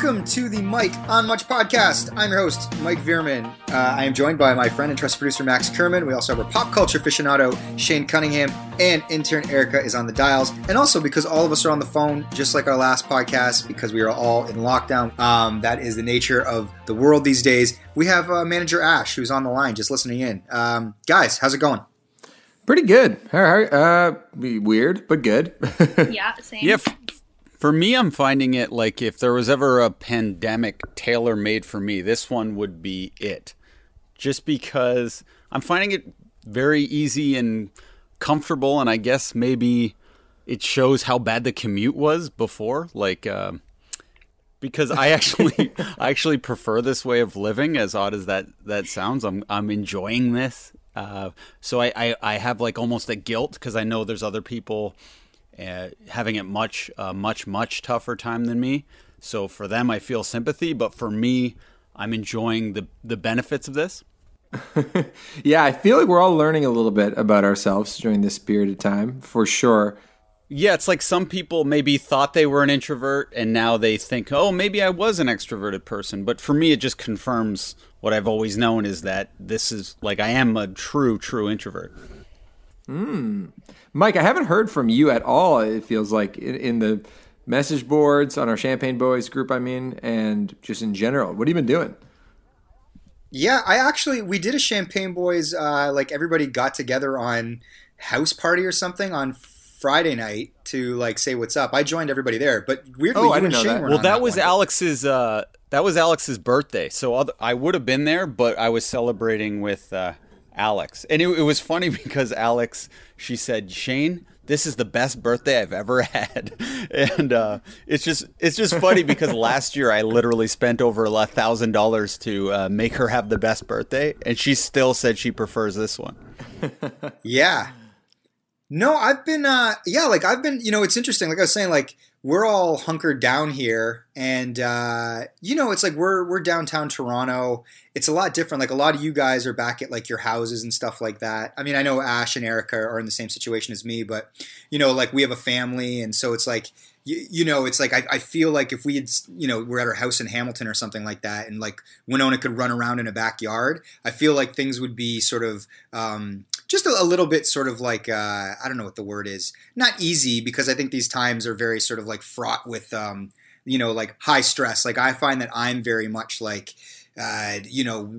Welcome to the Mike on Much podcast. I'm your host, Mike Veerman. Uh, I am joined by my friend and trusted producer, Max Kerman. We also have our pop culture aficionado, Shane Cunningham, and intern Erica is on the dials. And also because all of us are on the phone, just like our last podcast, because we are all in lockdown. Um, that is the nature of the world these days. We have uh, manager Ash, who's on the line, just listening in. Um, guys, how's it going? Pretty good. All right. Uh, weird, but good. yeah, same. Yeah, f- for me, I'm finding it like if there was ever a pandemic tailor made for me, this one would be it. Just because I'm finding it very easy and comfortable, and I guess maybe it shows how bad the commute was before. Like, uh, because I actually I actually prefer this way of living, as odd as that that sounds. I'm I'm enjoying this. Uh, so I, I, I have like almost a guilt because I know there's other people uh, having it much, uh, much, much tougher time than me. So for them, I feel sympathy, but for me, I'm enjoying the the benefits of this. yeah, I feel like we're all learning a little bit about ourselves during this period of time, for sure. Yeah, it's like some people maybe thought they were an introvert and now they think, oh, maybe I was an extroverted person. But for me, it just confirms what I've always known is that this is like I am a true, true introvert. Hmm. Mike, I haven't heard from you at all. It feels like in, in, the message boards on our Champagne Boys group, I mean, and just in general. What have you been doing? Yeah, I actually we did a Champagne Boys. Uh, like everybody got together on house party or something on Friday night to like say what's up. I joined everybody there, but weirdly, oh, I didn't know that. Well, that, that was Alex's. Uh, that was Alex's birthday, so I would have been there, but I was celebrating with uh, Alex, and it, it was funny because Alex, she said, Shane, this is the best birthday I've ever had, and uh, it's just it's just funny because last year I literally spent over a thousand dollars to uh, make her have the best birthday, and she still said she prefers this one. yeah, no, I've been uh, yeah, like I've been you know it's interesting. Like I was saying, like we're all hunkered down here and uh, you know it's like we're we're downtown toronto. It's a lot different. Like a lot of you guys are back at like your houses and stuff like that. I mean i know ash and erica are in the same situation as me but you know like we have a family and so it's like you, you know it's like I, I feel like if we had you know we're at our house in hamilton or something like that and like winona could run around in a backyard i feel like things would be sort of um, just a, a, little bit sort of like uh, I don't know what the word is. Not easy because I think these times are very sort of like fraught with um, you know like high stress. Like I find that I'm very much like. Uh, you know,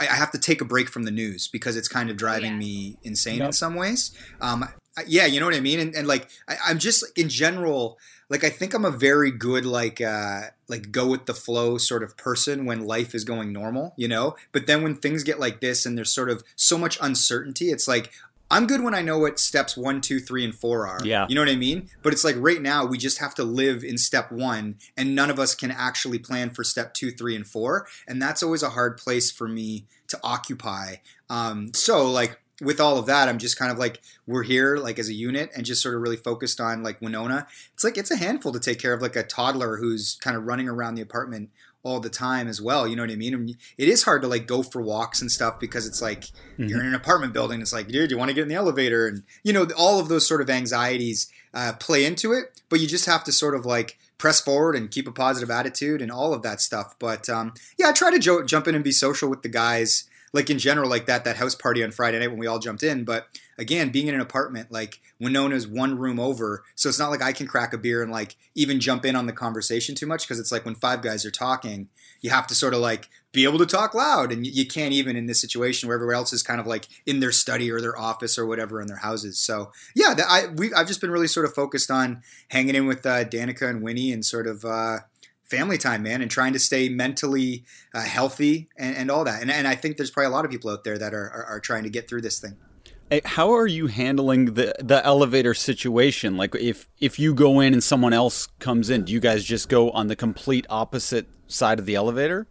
I, I, have to take a break from the news because it's kind of driving yeah. me insane yep. in some ways. Um, yeah, you know what I mean. And, and like, I, I'm just in general, like I think I'm a very good like uh like go with the flow sort of person when life is going normal, you know? But then when things get like this and there's sort of so much uncertainty, it's like I'm good when I know what steps one, two, three, and four are. Yeah. You know what I mean? But it's like right now we just have to live in step one and none of us can actually plan for step two, three, and four. And that's always a hard place for me to occupy. Um, so like with all of that, I'm just kind of like we're here like as a unit and just sort of really focused on like Winona. It's like it's a handful to take care of like a toddler who's kind of running around the apartment all the time as well. You know what I mean? And it is hard to like go for walks and stuff because it's like mm-hmm. you're in an apartment building. It's like, dude, do you want to get in the elevator? And you know, all of those sort of anxieties uh, play into it. But you just have to sort of like press forward and keep a positive attitude and all of that stuff. But um, yeah, I try to jo- jump in and be social with the guys like in general, like that that house party on Friday night when we all jumped in. But again, being in an apartment, like Winona's one room over, so it's not like I can crack a beer and like even jump in on the conversation too much because it's like when five guys are talking, you have to sort of like be able to talk loud, and you can't even in this situation where everyone else is kind of like in their study or their office or whatever in their houses. So yeah, I we I've just been really sort of focused on hanging in with uh, Danica and Winnie and sort of. Uh, family time, man, and trying to stay mentally uh, healthy and, and, all that. And, and I think there's probably a lot of people out there that are, are, are trying to get through this thing. Hey, how are you handling the the elevator situation? Like if if you go in and someone else comes in, do you guys just go on the complete opposite side of the elevator?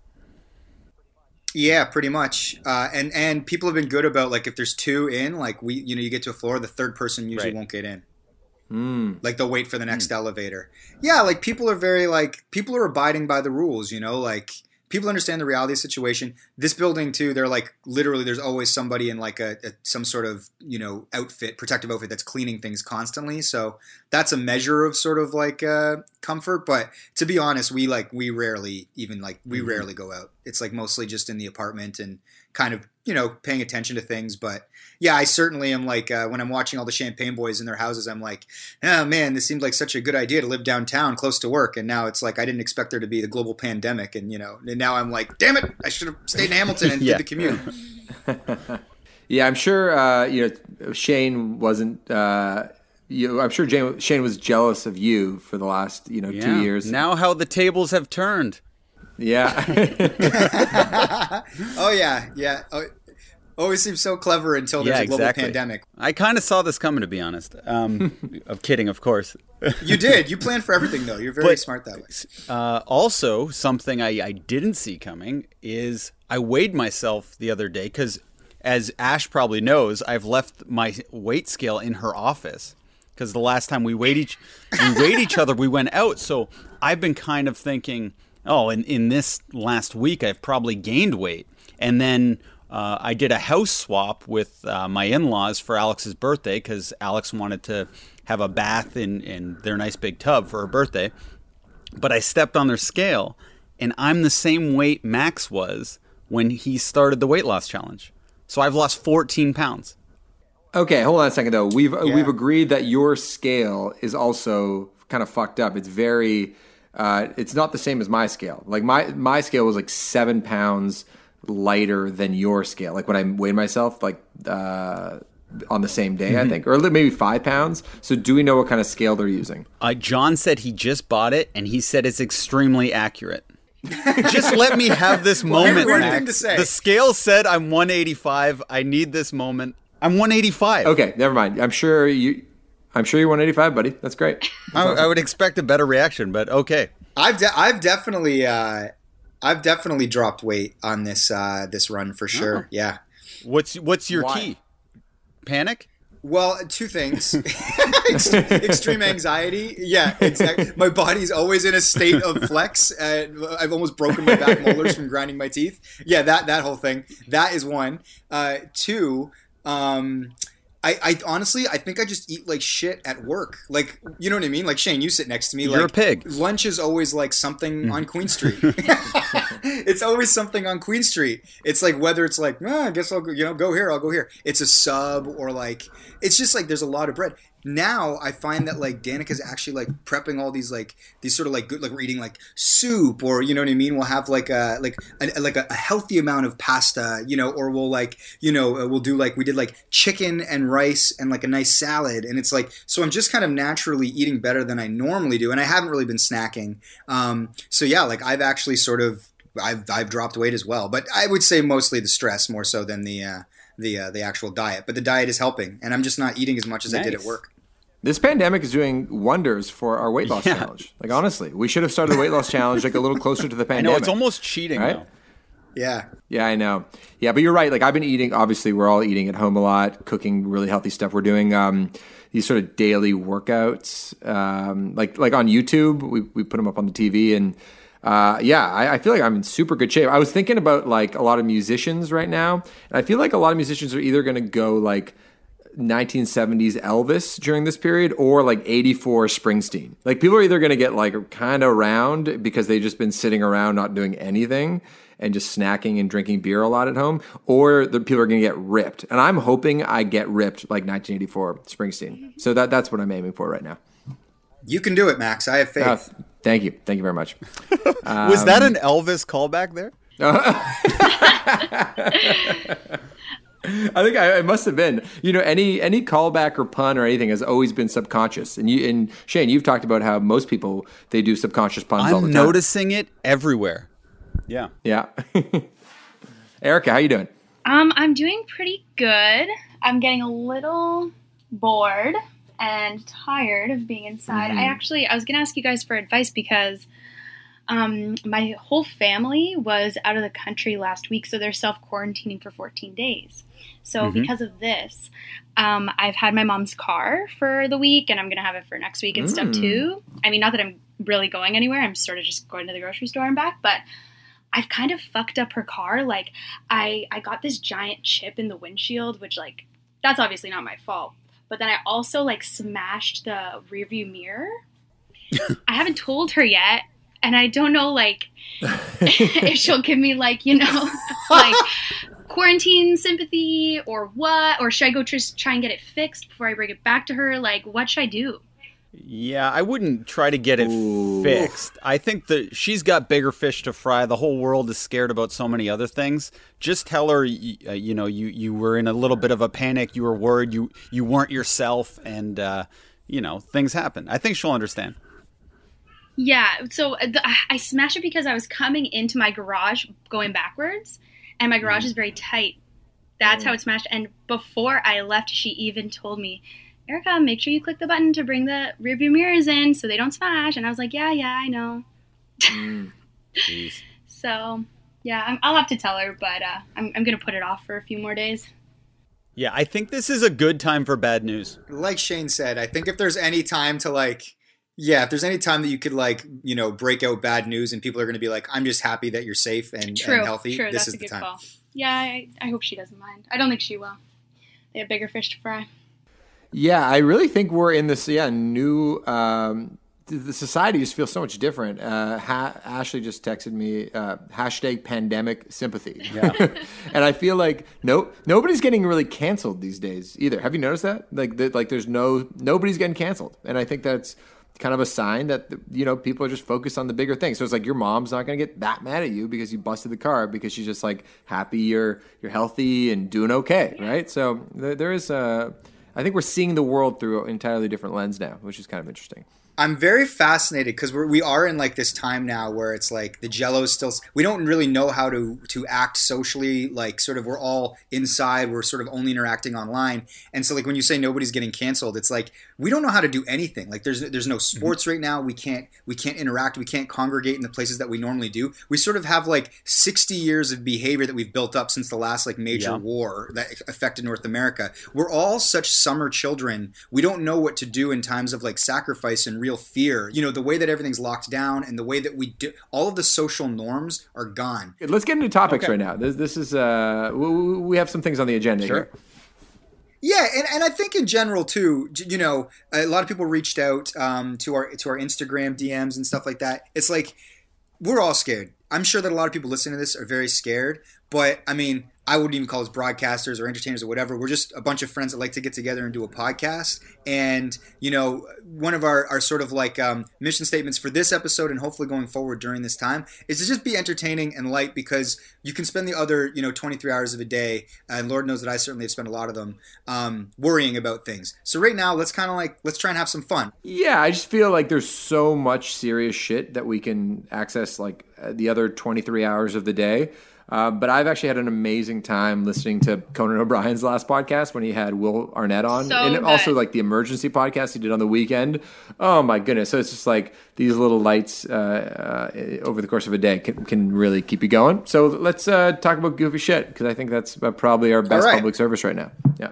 Yeah, pretty much. Uh, and and people have been good about like if there's two in, like we you know you get to a floor, the third person usually right. won't get in. Mm. Like they'll wait for the next mm. elevator. Yeah, like people are very like people are abiding by the rules. You know, like people understand the reality of the situation. This building too, they're like literally there's always somebody in like a, a, some sort of you know outfit, protective outfit that's cleaning things constantly. So that's a measure of sort of like uh, comfort. But to be honest, we like we rarely even like we mm-hmm. rarely go out. It's like mostly just in the apartment and kind of you know paying attention to things. But yeah, I certainly am like uh, when I'm watching all the Champagne Boys in their houses, I'm like, oh man, this seems like such a good idea to live downtown close to work. And now it's like I didn't expect there to be the global pandemic, and you know, and now I'm like, damn it, I should have stayed in Hamilton and yeah. did the commute. yeah, I'm sure uh, you know Shane wasn't. Uh, you, I'm sure Jane, Shane was jealous of you for the last you know yeah. two years. Now how the tables have turned. Yeah. oh yeah, yeah. Oh, always seems so clever until there's yeah, a global exactly. pandemic. I kind of saw this coming, to be honest. Um, of kidding, of course. you did. You planned for everything, though. You're very but, smart that way. Uh, also, something I, I didn't see coming is I weighed myself the other day because, as Ash probably knows, I've left my weight scale in her office because the last time we weighed each we weighed each other, we went out. So I've been kind of thinking oh, in, in this last week, I've probably gained weight. And then uh, I did a house swap with uh, my in laws for Alex's birthday because Alex wanted to have a bath in, in their nice big tub for her birthday. But I stepped on their scale, and I'm the same weight Max was when he started the weight loss challenge. So I've lost 14 pounds. Okay, hold on a second though. We've yeah. we've agreed that your scale is also kind of fucked up. It's very uh, it's not the same as my scale. Like my my scale was like seven pounds lighter than your scale. Like when I weighed myself, like uh, on the same day, mm-hmm. I think, or maybe five pounds. So do we know what kind of scale they're using? Uh, John said he just bought it, and he said it's extremely accurate. just let me have this moment. well, to say. The scale said I'm 185. I need this moment. I'm 185. Okay, never mind. I'm sure you I'm sure you're 185, buddy. That's great. That's I, awesome. I, would expect a better reaction, but okay. I've de- I've definitely uh, I've definitely dropped weight on this uh, this run for sure. Oh. Yeah. What's what's your Why? key? Panic. Well, two things: extreme anxiety. Yeah, exactly. My body's always in a state of flex. Uh, I've almost broken my back molars from grinding my teeth. Yeah, that that whole thing. That is one. Uh, two. Um, I, I honestly, I think I just eat like shit at work. Like, you know what I mean? Like Shane, you sit next to me. You're like, a pig. Lunch is always like something mm. on Queen Street. it's always something on Queen Street. It's like whether it's like, oh, I guess I'll go, you know go here, I'll go here. It's a sub or like it's just like there's a lot of bread now I find that like Danica's actually like prepping all these like these sort of like good like we're eating like soup or you know what I mean. We'll have like a like a, like a, healthy amount of pasta, you know, or we'll like you know uh, we'll do like we did like chicken and rice and like a nice salad, and it's like so I'm just kind of naturally eating better than I normally do, and I haven't really been snacking. Um, so yeah, like I've actually sort of I've I've dropped weight as well, but I would say mostly the stress more so than the. Uh, the uh, the actual diet. But the diet is helping, and I'm just not eating as much as nice. I did at work. This pandemic is doing wonders for our weight loss yeah. challenge. Like honestly, we should have started the weight loss challenge like a little closer to the pandemic. I know it's almost cheating right? Yeah. Yeah, I know. Yeah, but you're right. Like I've been eating. Obviously, we're all eating at home a lot, cooking really healthy stuff. We're doing um, these sort of daily workouts, um, like like on YouTube. We we put them up on the TV, and uh, yeah, I, I, feel like I'm in super good shape. I was thinking about like a lot of musicians right now, and I feel like a lot of musicians are either going to go like 1970s Elvis during this period or like 84 Springsteen. Like people are either going to get like kind of round because they've just been sitting around not doing anything and just snacking and drinking beer a lot at home, or the people are going to get ripped. And I'm hoping I get ripped like 1984 Springsteen. So that that's what I'm aiming for right now. You can do it, Max. I have faith. Uh, thank you. Thank you very much. um, Was that an Elvis callback there? I think I, it must have been. You know, any any callback or pun or anything has always been subconscious. And you and Shane, you've talked about how most people they do subconscious puns I'm all the time. noticing it everywhere. Yeah. Yeah. Erica, how you doing? Um, I'm doing pretty good. I'm getting a little bored and tired of being inside. Mm-hmm. I actually I was gonna ask you guys for advice because um, my whole family was out of the country last week, so they're self quarantining for 14 days. So mm-hmm. because of this, um, I've had my mom's car for the week, and I'm gonna have it for next week and mm. stuff too. I mean, not that I'm really going anywhere. I'm sort of just going to the grocery store and back, but I've kind of fucked up her car. Like I I got this giant chip in the windshield, which like that's obviously not my fault. But then I also like smashed the rearview mirror. I haven't told her yet, and I don't know like if she'll give me like you know like quarantine sympathy or what, or should I go just try and get it fixed before I bring it back to her? Like, what should I do? Yeah, I wouldn't try to get it Ooh. fixed. I think that she's got bigger fish to fry. The whole world is scared about so many other things. Just tell her, y- uh, you know, you you were in a little bit of a panic. You were worried. You you weren't yourself, and uh, you know things happen. I think she'll understand. Yeah, so uh, the, I smashed it because I was coming into my garage going backwards, and my garage is very tight. That's how it smashed. And before I left, she even told me, Erica, make sure you click the button to bring the rearview mirrors in so they don't smash. And I was like, yeah, yeah, I know. Jeez. So, yeah, I'm, I'll have to tell her, but uh, I'm, I'm going to put it off for a few more days. Yeah, I think this is a good time for bad news. like Shane said, I think if there's any time to like, yeah, if there's any time that you could like, you know, break out bad news and people are going to be like, I'm just happy that you're safe and, True, and healthy. true, this that's is a the good time. call. Yeah, I, I hope she doesn't mind. I don't think she will. They have bigger fish to fry. Yeah, I really think we're in this yeah new. Um, the society just feels so much different. Uh, ha- Ashley just texted me uh, hashtag pandemic sympathy. Yeah. and I feel like no nobody's getting really canceled these days either. Have you noticed that? Like the, like there's no nobody's getting canceled, and I think that's kind of a sign that you know people are just focused on the bigger things. So it's like your mom's not going to get that mad at you because you busted the car because she's just like happy you're you're healthy and doing okay, right? So there, there is a. I think we're seeing the world through an entirely different lens now, which is kind of interesting. I'm very fascinated because we are in like this time now where it's like the Jello is still. We don't really know how to to act socially. Like sort of, we're all inside. We're sort of only interacting online, and so like when you say nobody's getting canceled, it's like we don't know how to do anything. Like there's there's no sports right now. We can't we can't interact. We can't congregate in the places that we normally do. We sort of have like 60 years of behavior that we've built up since the last like major Yeah. war that affected North America. We're all such summer children. We don't know what to do in times of like sacrifice and real fear. You know, the way that everything's locked down and the way that we do all of the social norms are gone. Let's get into topics Okay. right now. This this is uh we have some things on the agenda Sure. here. Yeah, and, and I think in general too, you know, a lot of people reached out um, to our to our Instagram DMs and stuff like that. It's like we're all scared. I'm sure that a lot of people listening to this are very scared, but I mean, I wouldn't even call us broadcasters or entertainers or whatever. We're just a bunch of friends that like to get together and do a podcast. And you know, one of our, our sort of like um, mission statements for this episode and hopefully going forward during this time is to just be entertaining and light because you can spend the other you know 23 hours of a day, and Lord knows that I certainly have spent a lot of them um, worrying about things. So right now, let's kind of like let's try and have some fun. Yeah, I just feel like there's so much serious shit that we can access like uh, the other 23 hours of the day. Uh, but I've actually had an amazing time listening to Conan O'Brien's last podcast when he had Will Arnett on, So and good. also like the emergency podcast he did on the weekend. Oh my goodness! So it's just like these little lights uh, uh, over the course of a day can, can really keep you going. So let's uh, talk about goofy shit because I think that's uh, probably our best right. public service right now. Yeah.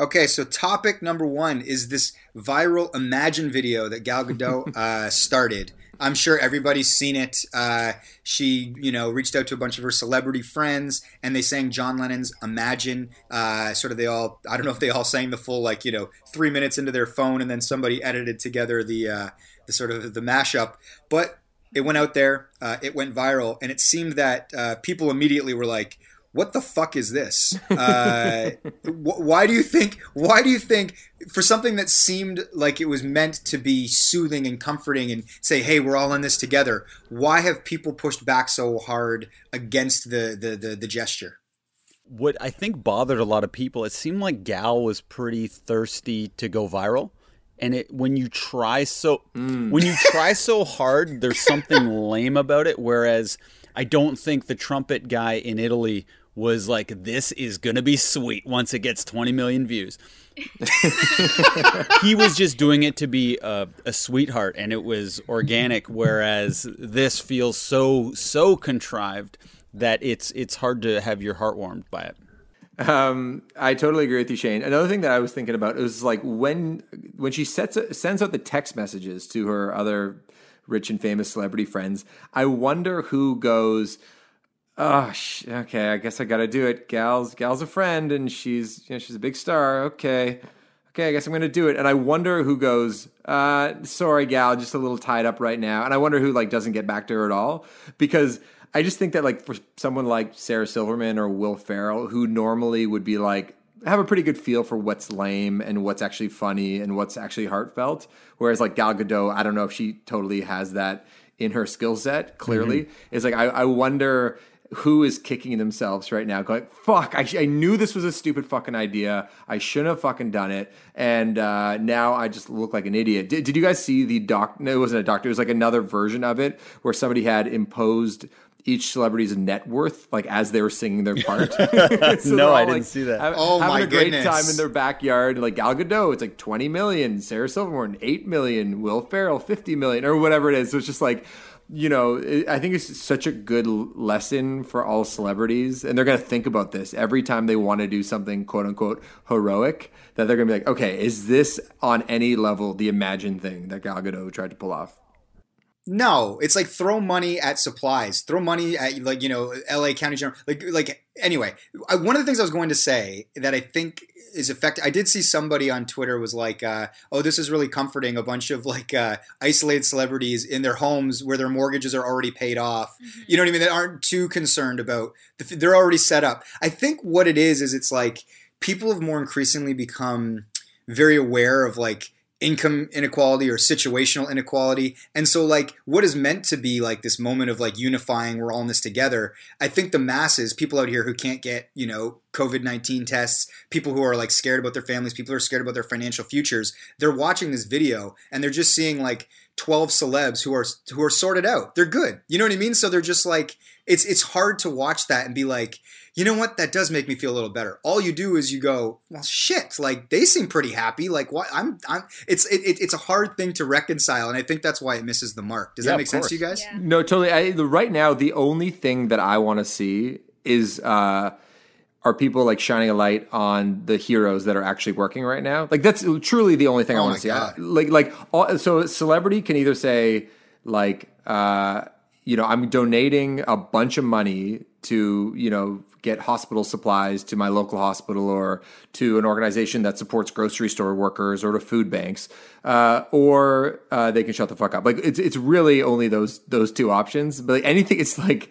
Okay, so topic number one is this viral Imagine video that Gal Gadot uh, started. I'm sure everybody's seen it. Uh, she, you know, reached out to a bunch of her celebrity friends, and they sang John Lennon's "Imagine." Uh, sort of, they all. I don't know if they all sang the full, like, you know, three minutes into their phone, and then somebody edited together the uh, the sort of the mashup. But it went out there. Uh, it went viral, and it seemed that uh, people immediately were like, "What the fuck is this? Uh, wh- why do you think? Why do you think for something that seemed like it was meant to be soothing and comforting and say, "Hey, we're all in this together"? Why have people pushed back so hard against the the the, the gesture? what I think bothered a lot of people, it seemed like Gal was pretty thirsty to go viral. And it when you try so when you try so hard, there's something lame about it. Whereas I don't think the trumpet guy in Italy was like, "This is gonna be sweet once it gets 20 million views." he was just doing it to be a, a sweetheart, and it was organic. Whereas this feels so so contrived that it's it's hard to have your heart warmed by it. Um, I totally agree with you, Shane. Another thing that I was thinking about is like when when she sets sends out the text messages to her other rich and famous celebrity friends. I wonder who goes. Oh, sh- okay. I guess I got to do it. Gal's Gal's a friend, and she's you know she's a big star. Okay, okay. I guess I'm going to do it. And I wonder who goes. Uh, sorry, Gal, just a little tied up right now. And I wonder who like doesn't get back to her at all because I just think that like for someone like Sarah Silverman or Will Ferrell, who normally would be like have a pretty good feel for what's lame and what's actually funny and what's actually heartfelt. Whereas like Gal Gadot, I don't know if she totally has that in her skill set. Clearly, mm-hmm. is like I, I wonder who is kicking themselves right now, going, "Fuck! I, I, knew this was a stupid fucking idea. I shouldn't have fucking done it, and uh, now I just look like an idiot." Did, did you guys see the doc? No, it wasn't a doctor. It was like another version of it where somebody had imposed each celebrity's net worth, like as they were singing their part. so no, I didn't like, see that. Have, oh having my a great goodness. time in their backyard. Like Gal Gadot, it's like twenty million. Sarah Silverman, eight million. Will Ferrell, fifty million, or whatever it is. So it's just like you know, I think it's such a good lesson for all celebrities, and they're going to think about this every time they want to do something "quote unquote" heroic. That they're going to be like, okay, is this on any level the imagined thing that Gal Gadot tried to pull off? No, it's like throw money at supplies. Throw money at like you know L.A. County General. Like like anyway, I, one of the things I was going to say that I think is effective. I did see somebody on Twitter was like, uh, "Oh, this is really comforting." A bunch of like uh, isolated celebrities in their homes where their mortgages are already paid off. Mm-hmm. You know what I mean? They aren't too concerned about. The, they're already set up. I think what it is is it's like people have more increasingly become very aware of like income inequality or situational inequality. And so like what is meant to be like this moment of like unifying, we're all in this together. I think the masses, people out here who can't get, you know, COVID-19 tests, people who are like scared about their families, people who are scared about their financial futures, they're watching this video and they're just seeing like 12 celebs who are who are sorted out. They're good. You know what I mean? So they're just like it's it's hard to watch that and be like, you know what? That does make me feel a little better. All you do is you go, well, shit. Like they seem pretty happy. Like what? I'm. I'm. It's it, it's a hard thing to reconcile, and I think that's why it misses the mark. Does yeah, that make sense to you guys? Yeah. No, totally. I, right now, the only thing that I want to see is. uh are people like shining a light on the heroes that are actually working right now? Like that's truly the only thing oh I want to see. I, like like all, so celebrity can either say like uh you know I'm donating a bunch of money to you know get hospital supplies to my local hospital or to an organization that supports grocery store workers or to food banks, uh, or uh, they can shut the fuck up. Like it's it's really only those those two options. But like anything, it's like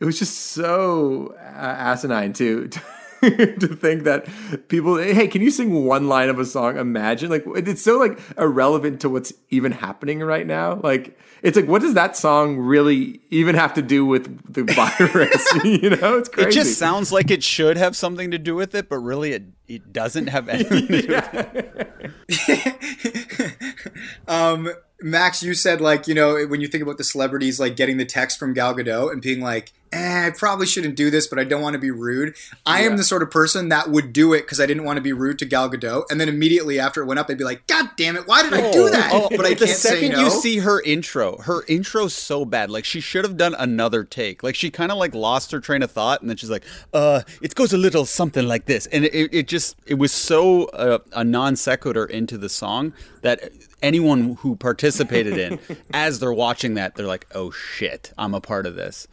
it was just so asinine to. to to think that people hey can you sing one line of a song? Imagine like it's so like irrelevant to what's even happening right now. Like it's like what does that song really even have to do with the virus? You know it's crazy it just sounds like it should have something to do with it but really it it doesn't have anything to do with it. Um Max, you said like you know when you think about the celebrities like getting the text from Gal Gadot and being like, eh, I probably shouldn't do this, but I don't want to be rude. I yeah. am the sort of person that would do it because I didn't want to be rude to Gal Gadot, and then immediately after it went up, I'd be like, God damn it, why did I do oh, that? Oh, but I the second no. you see her intro, her intro's so bad. Like she should have done another take. Like she kind of like lost her train of thought, and then she's like, uh, it goes a little something like this, and it, it just it was so uh, a non sequitur into the song that anyone who participated in as they're watching that they're like oh shit i'm a part of this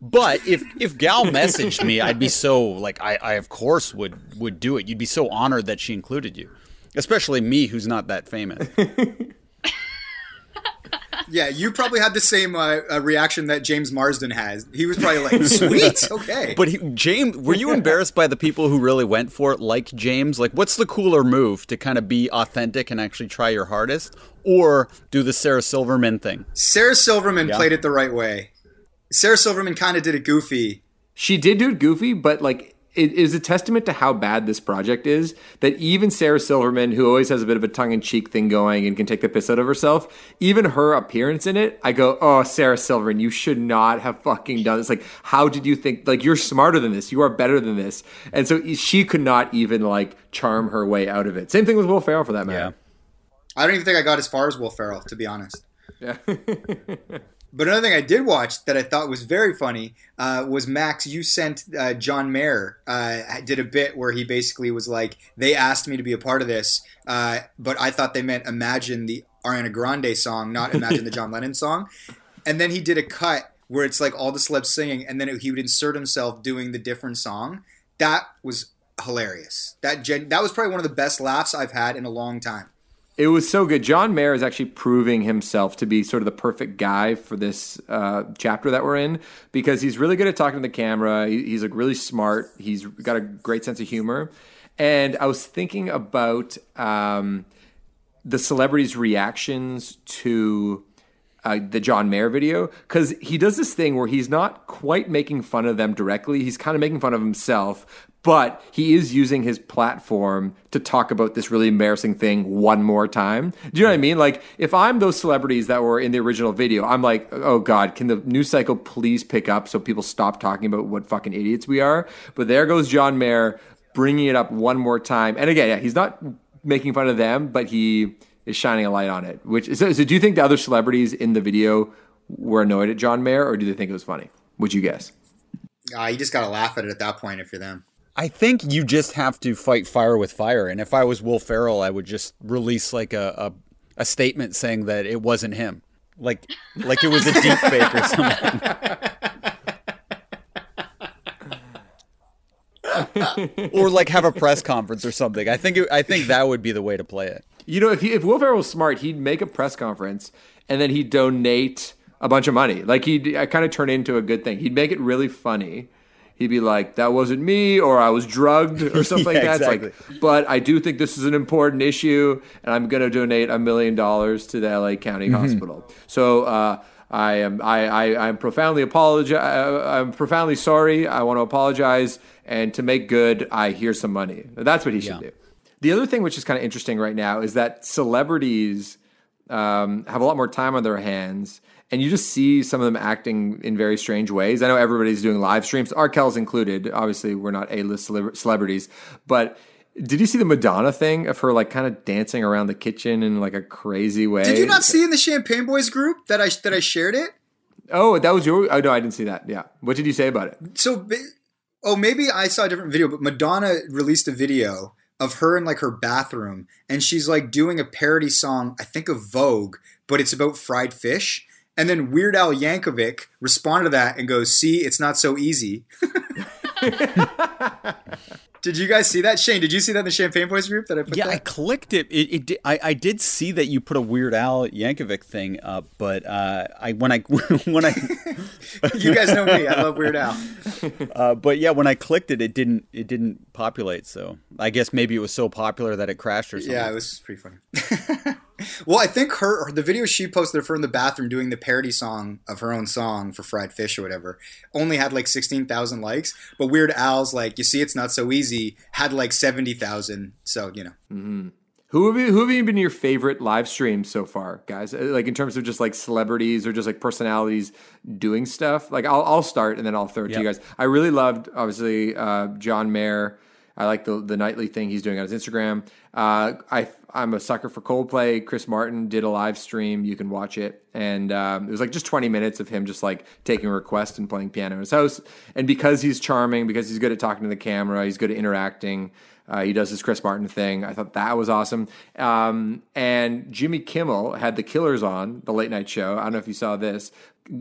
but if if gal messaged me i'd be so like i, I of course would would do it you'd be so honored that she included you especially me who's not that famous yeah, you probably had the same uh, uh, reaction that James Marsden has. He was probably like, "Sweet, okay." But he, James, were you embarrassed by the people who really went for it, like James? Like, what's the cooler move to kind of be authentic and actually try your hardest, or do the Sarah Silverman thing? Sarah Silverman yeah. played it the right way. Sarah Silverman kind of did it goofy. She did do it goofy, but like it is a testament to how bad this project is that even Sarah Silverman, who always has a bit of a tongue in cheek thing going and can take the piss out of herself, even her appearance in it, I go, oh, Sarah Silverman, you should not have fucking done this. Like, how did you think? Like, you're smarter than this. You are better than this. And so she could not even like charm her way out of it. Same thing with Will Ferrell for that matter. Yeah. I don't even think I got as far as Will Ferrell, to be honest. Yeah. But another thing I did watch that I thought was very funny uh, was Max. You sent uh, John Mayer uh, did a bit where he basically was like, "They asked me to be a part of this, uh, but I thought they meant imagine the Ariana Grande song, not Imagine the John Lennon song. And then he did a cut where it's like all the celebs singing, and then he would insert himself doing the different song. That was hilarious. That gen- that was probably one of the best laughs I've had in a long time. It was so good. John Mayer is actually proving himself to be sort of the perfect guy for this uh, chapter that we're in because he's really good at talking to the camera. He, he's like really smart. He's got a great sense of humor. And I was thinking about um, the celebrities' reactions to uh, the John Mayer video because he does this thing where he's not quite making fun of them directly. He's kind of making fun of himself, but he is using his platform to talk about this really embarrassing thing one more time. Do you know what I mean? Like, if I'm those celebrities that were in the original video, I'm like, oh God, can the news cycle please pick up so people stop talking about what fucking idiots we are? But there goes John Mayer bringing it up one more time. And again, yeah, he's not making fun of them, but he is shining a light on it. Which so, so do you think the other celebrities in the video were annoyed at John Mayer, or do they think it was funny? Would you guess? Uh, you just got to laugh at it at that point if you're them. I think you just have to fight fire with fire. And if I was Will Ferrell, I would just release like a, a, a statement saying that it wasn't him. Like like it was a deep fake or something. or like have a press conference or something. I think it, I think that would be the way to play it. You know, if he, if Will Ferrell was smart, he'd make a press conference and then he'd donate a bunch of money. Like he'd uh, kind of turn it into a good thing. He'd make it really funny he'd be like, "That wasn't me," or "I was drugged," or something yeah, like that. Exactly. Like, but I do think this is an important issue, and I'm going to donate a million dollars to the LA County mm-hmm. Hospital. So. Uh, I am I, I I'm profoundly apologize. I'm profoundly sorry. I want to apologize, and to make good, I hear some money. That's what he should yeah. do. The other thing, which is kind of interesting right now, is that celebrities um, have a lot more time on their hands, and you just see some of them acting in very strange ways. I know everybody's doing live streams, Arkells included. Obviously, we're not A-list celebrities, but did you see the Madonna thing of her like kind of dancing around the kitchen in like a crazy way? Did you not see in the Champagne Boys group that I that I shared it? Oh, that was your. Oh no, I didn't see that. Yeah, what did you say about it? So, oh, maybe I saw a different video, but Madonna released a video of her in like her bathroom, and she's like doing a parody song, I think of Vogue, but it's about fried fish and then Weird Al Yankovic responded to that and goes, "See, it's not so easy." did you guys see that, Shane? Did you see that in the Champagne Boys group that I put? Yeah, that? I clicked it. It, it I, I did see that you put a Weird Al Yankovic thing up, but uh, I when I when I you guys know me, I love Weird Al. Uh, but yeah, when I clicked it, it didn't it didn't populate. So I guess maybe it was so popular that it crashed or something. Yeah, it was pretty funny. Well, I think her the video she posted of her in the bathroom doing the parody song of her own song for fried fish or whatever only had like sixteen thousand likes. But Weird Al's like, you see, it's not so easy had like seventy thousand. So you know. Mm-hmm. Who have you, who have you been your favorite live streams so far, guys? Uh, like in terms of just like celebrities or just like personalities doing stuff. Like I'll, I'll start and then I'll throw it yep. to you guys. I really loved obviously uh, John Mayer. I like the the nightly thing he's doing on his Instagram. Uh, I I'm a sucker for Coldplay. Chris Martin did a live stream. You can watch it, and um, it was like just 20 minutes of him just like taking a request and playing piano in his house. And because he's charming, because he's good at talking to the camera, he's good at interacting. Uh, he does his Chris Martin thing. I thought that was awesome. Um, and Jimmy Kimmel had the Killers on the late night show. I don't know if you saw this,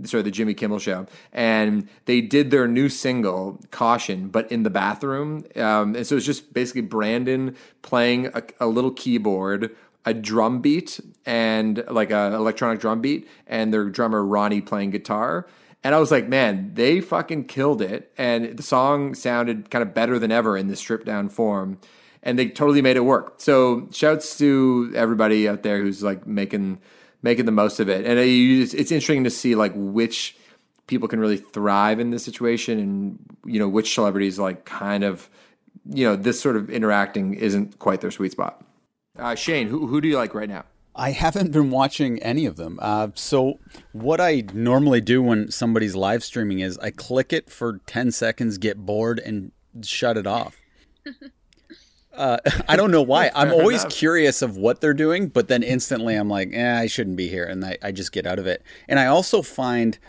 sorry, the Jimmy Kimmel show, and they did their new single "Caution," but in the bathroom. Um, and so it's just basically Brandon playing a, a little keyboard a drum beat and like a electronic drum beat and their drummer Ronnie playing guitar. And I was like, man, they fucking killed it. And the song sounded kind of better than ever in this stripped down form. And they totally made it work. So shouts to everybody out there who's like making making the most of it. And it's, interesting to see like which people can really thrive in this situation and you know which celebrities like kind of you know this sort of interacting isn't quite their sweet spot. Uh, Shane, who who do you like right now? I haven't been watching any of them. Uh, so what I normally do when somebody's live streaming is I click it for ten seconds, get bored, and shut it off. Uh, I don't know why. I'm always enough. curious of what they're doing, but then instantly I'm like, eh, I shouldn't be here, and I, I just get out of it. And I also find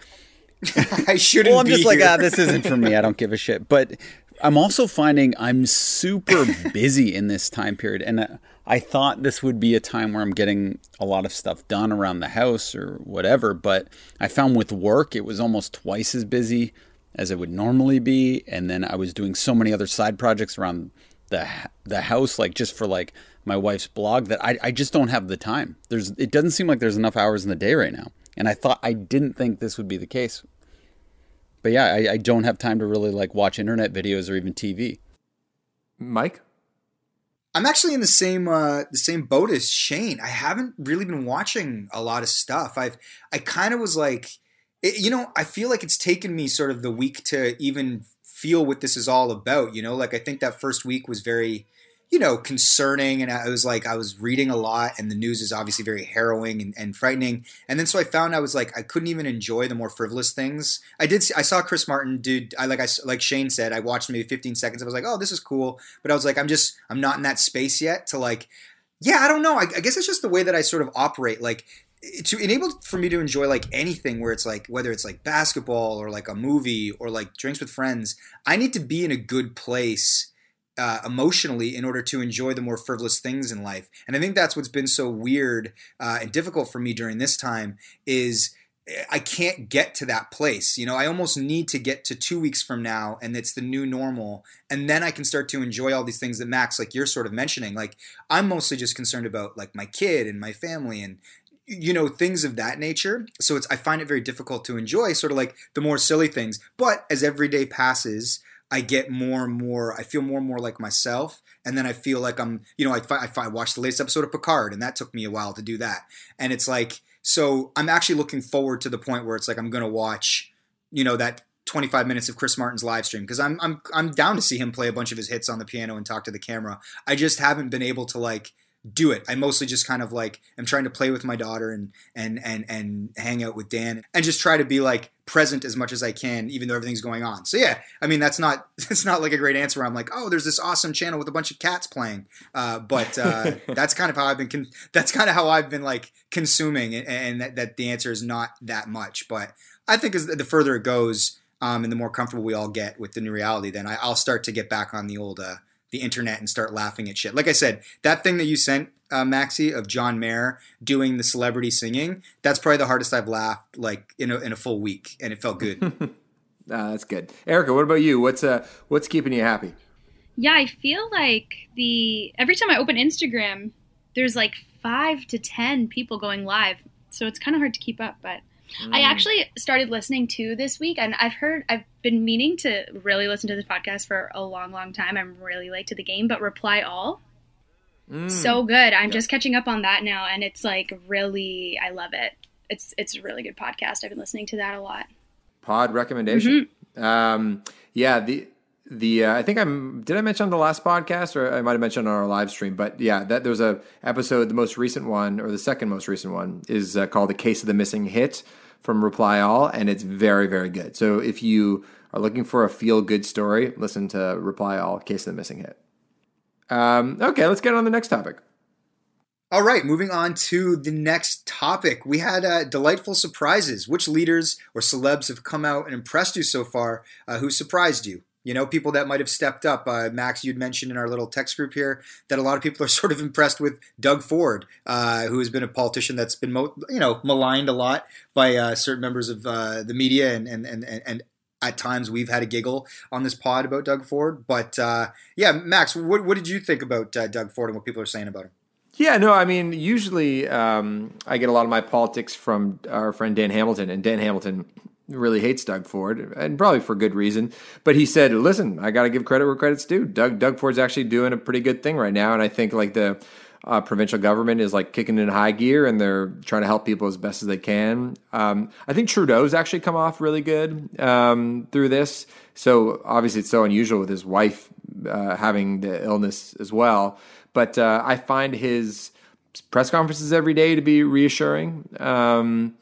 I shouldn't. Well, I'm just here. like, ah, this isn't for me. I don't give a shit. But I'm also finding I'm super busy in this time period, and uh, I thought this would be a time where I'm getting a lot of stuff done around the house or whatever, but I found with work it was almost twice as busy as it would normally be, and then I was doing so many other side projects around the the house, like just for like my wife's blog, that I I just don't have the time. There's it doesn't seem like there's enough hours in the day right now, and I thought I didn't think this would be the case. But yeah, I, I don't have time to really like watch internet videos or even TV. Mike. I'm actually in the same uh, the same boat as Shane. I haven't really been watching a lot of stuff. I've I kind of was like, it, you know, I feel like it's taken me sort of the week to even feel what this is all about. You know, like I think that first week was very you know, concerning. And I was like, I was reading a lot, and the news is obviously very harrowing and, and, frightening. And then so I found I was like, I couldn't even enjoy the more frivolous things. I did. See, I saw Chris Martin, dude. I like I like Shane said, I watched maybe 15 seconds. I was like, oh, this is cool. But I was like, I'm just, I'm not in that space yet to like. Yeah, I don't know. I, I guess it's just the way that I sort of operate. Like eh, to enable for me to enjoy like anything where it's like whether it's like basketball or like a movie or like drinks with friends, I need to be in a good place uh, emotionally in order to enjoy the more frivolous things in life. And I think that's what's been so weird uh, and difficult for me during this time is eh, I can't get to that place. You know, I almost need to get to two weeks from now, and it's the new normal, and then I can start to enjoy all these things that Max, like you're sort of mentioning. Like I'm mostly just concerned about like my kid and my family and you know things of that nature so it's i find it very difficult to enjoy sort of like the more silly things but as every day passes I get more and more, I feel more and more like myself. And then I feel like I'm, you know, I, I, I watched the latest episode of Picard and that took me a while to do that. And it's like, so I'm actually looking forward to the point where it's like, I'm going to watch, you know, that 25 minutes of Chris Martin's live stream because I'm, I'm, I'm down to see him play a bunch of his hits on the piano and talk to the camera. I just haven't been able to like, do it. I mostly just kind of like am trying to play with my daughter and and and and hang out with Dan and just try to be like present as much as I can, even though everything's going on. So yeah, I mean that's not it's not like a great answer. I'm like, oh, there's this awesome channel with a bunch of cats playing, uh, but uh, that's kind of how I've been. Con- that's kind of how I've been like consuming, and, and that, that, the answer is not that much. But I think as the further it goes, um, and the more comfortable we all get with the new reality, then I, will start to get back on the old. Uh, the internet and start laughing at shit. Like I said, that thing that you sent uh, Maxi of John Mayer doing the celebrity singing, that's probably the hardest I've laughed like in a, in a full week, and it felt good. uh, that's good, Erica. What about you? What's uh what's keeping you happy? Yeah, I feel like the every time I open Instagram, there's like five to ten people going live, so it's kind of hard to keep up, but. Mm. I actually started listening to this week, and I've heard I've been meaning to really listen to this podcast for a long, long time. I'm really late to the game, but Reply All, mm. so good. I'm just catching up on that now, and it's like really, I love it. It's it's a really good podcast. I've been listening to that a lot. Pod recommendation. Mm-hmm. Um, yeah, the the uh, I think I'm did I mention on the last podcast or I might have mentioned on our live stream, but yeah, that there's a episode, the most recent one or the second most recent one is uh, called "The Case of the Missing Hit" from Reply All, and it's very very good. So if you are looking for a feel good story, listen to Reply All, "Case of the Missing Hit." Um, okay, let's get on the next topic. All right, moving on to the next topic. We had uh, delightful surprises. Which leaders or celebs have come out and impressed you so far? Uh, who surprised you? You know, people that might have stepped up. Uh, Max, you'd mentioned in our little text group here that a lot of people are sort of impressed with Doug Ford, uh, who has been a politician that's been, mo- you know, maligned a lot by uh, certain members of uh, the media, and and and and at times we've had a giggle on this pod about Doug Ford. But uh, yeah, Max, what, what did you think about uh, Doug Ford and what people are saying about him? Yeah, no, I mean, usually um, I get a lot of my politics from our friend Dan Hamilton, and Dan Hamilton really hates Doug Ford, and probably for good reason. But he said, "Listen, I got to give credit where credit's due. Doug Doug Ford's actually doing a pretty good thing right now, and I think like the." Uh, provincial government is like kicking in high gear and they're trying to help people as best as they can. Um, I think Trudeau's actually come off really good um, through this. So obviously, it's so unusual with his wife uh, having the illness as well. But uh, I find his press conferences every day to be reassuring. Um,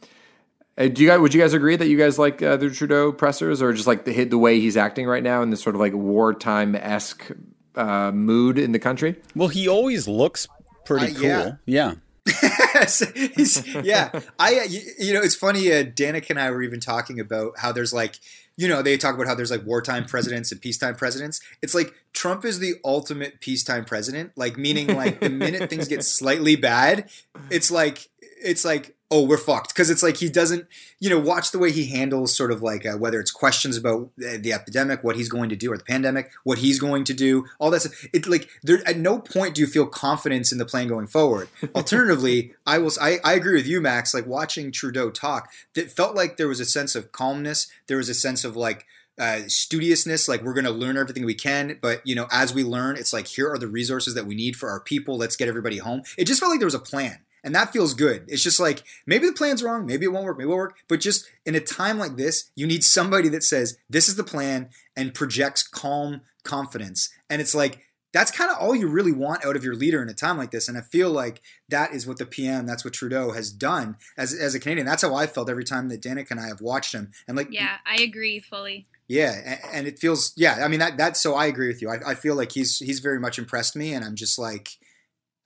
uh, do you guys would you guys agree that you guys like uh, the Trudeau pressers, or just like the the way he's acting right now in this sort of like wartime esque uh, mood in the country? Well, he always looks pretty uh, cool. Yeah. yeah. I uh, you, you, know it's funny. Uh, Danica and I were even talking about how there's like you know, they talk about how there's like wartime presidents and peacetime presidents. It's like Trump is the ultimate peacetime president, like meaning like the minute things get slightly bad, it's like it's like oh we're fucked. Because it's like he doesn't you know watch the way he handles sort of like uh, whether it's questions about the, the, epidemic what he's going to do or the pandemic what he's going to do all that stuff. It like there at no point do you feel confidence in the plan going forward. Alternatively i will I, I agree with you max like watching trudeau talk it felt like there was a sense of calmness. There was a sense of like uh, studiousness like we're going to learn everything we can but you know as we learn it's like here are the resources that we need for our people. Let's get everybody home. It just felt like there was a plan and that feels good. It's just like maybe the plan's wrong, maybe it won't work, maybe it will work, but just in a time like this, you need somebody that says this is the plan and projects calm confidence. And it's like that's kind of all you really want out of your leader in a time like this. And I feel like that is what the PM, that's what Trudeau has done as, as a Canadian. That's how I felt every time that Danica and I have watched him. And like, yeah, I agree fully. Yeah, and, it feels yeah. I mean that that's so I agree with you. I, I feel like he's he's very much impressed me, and I'm just like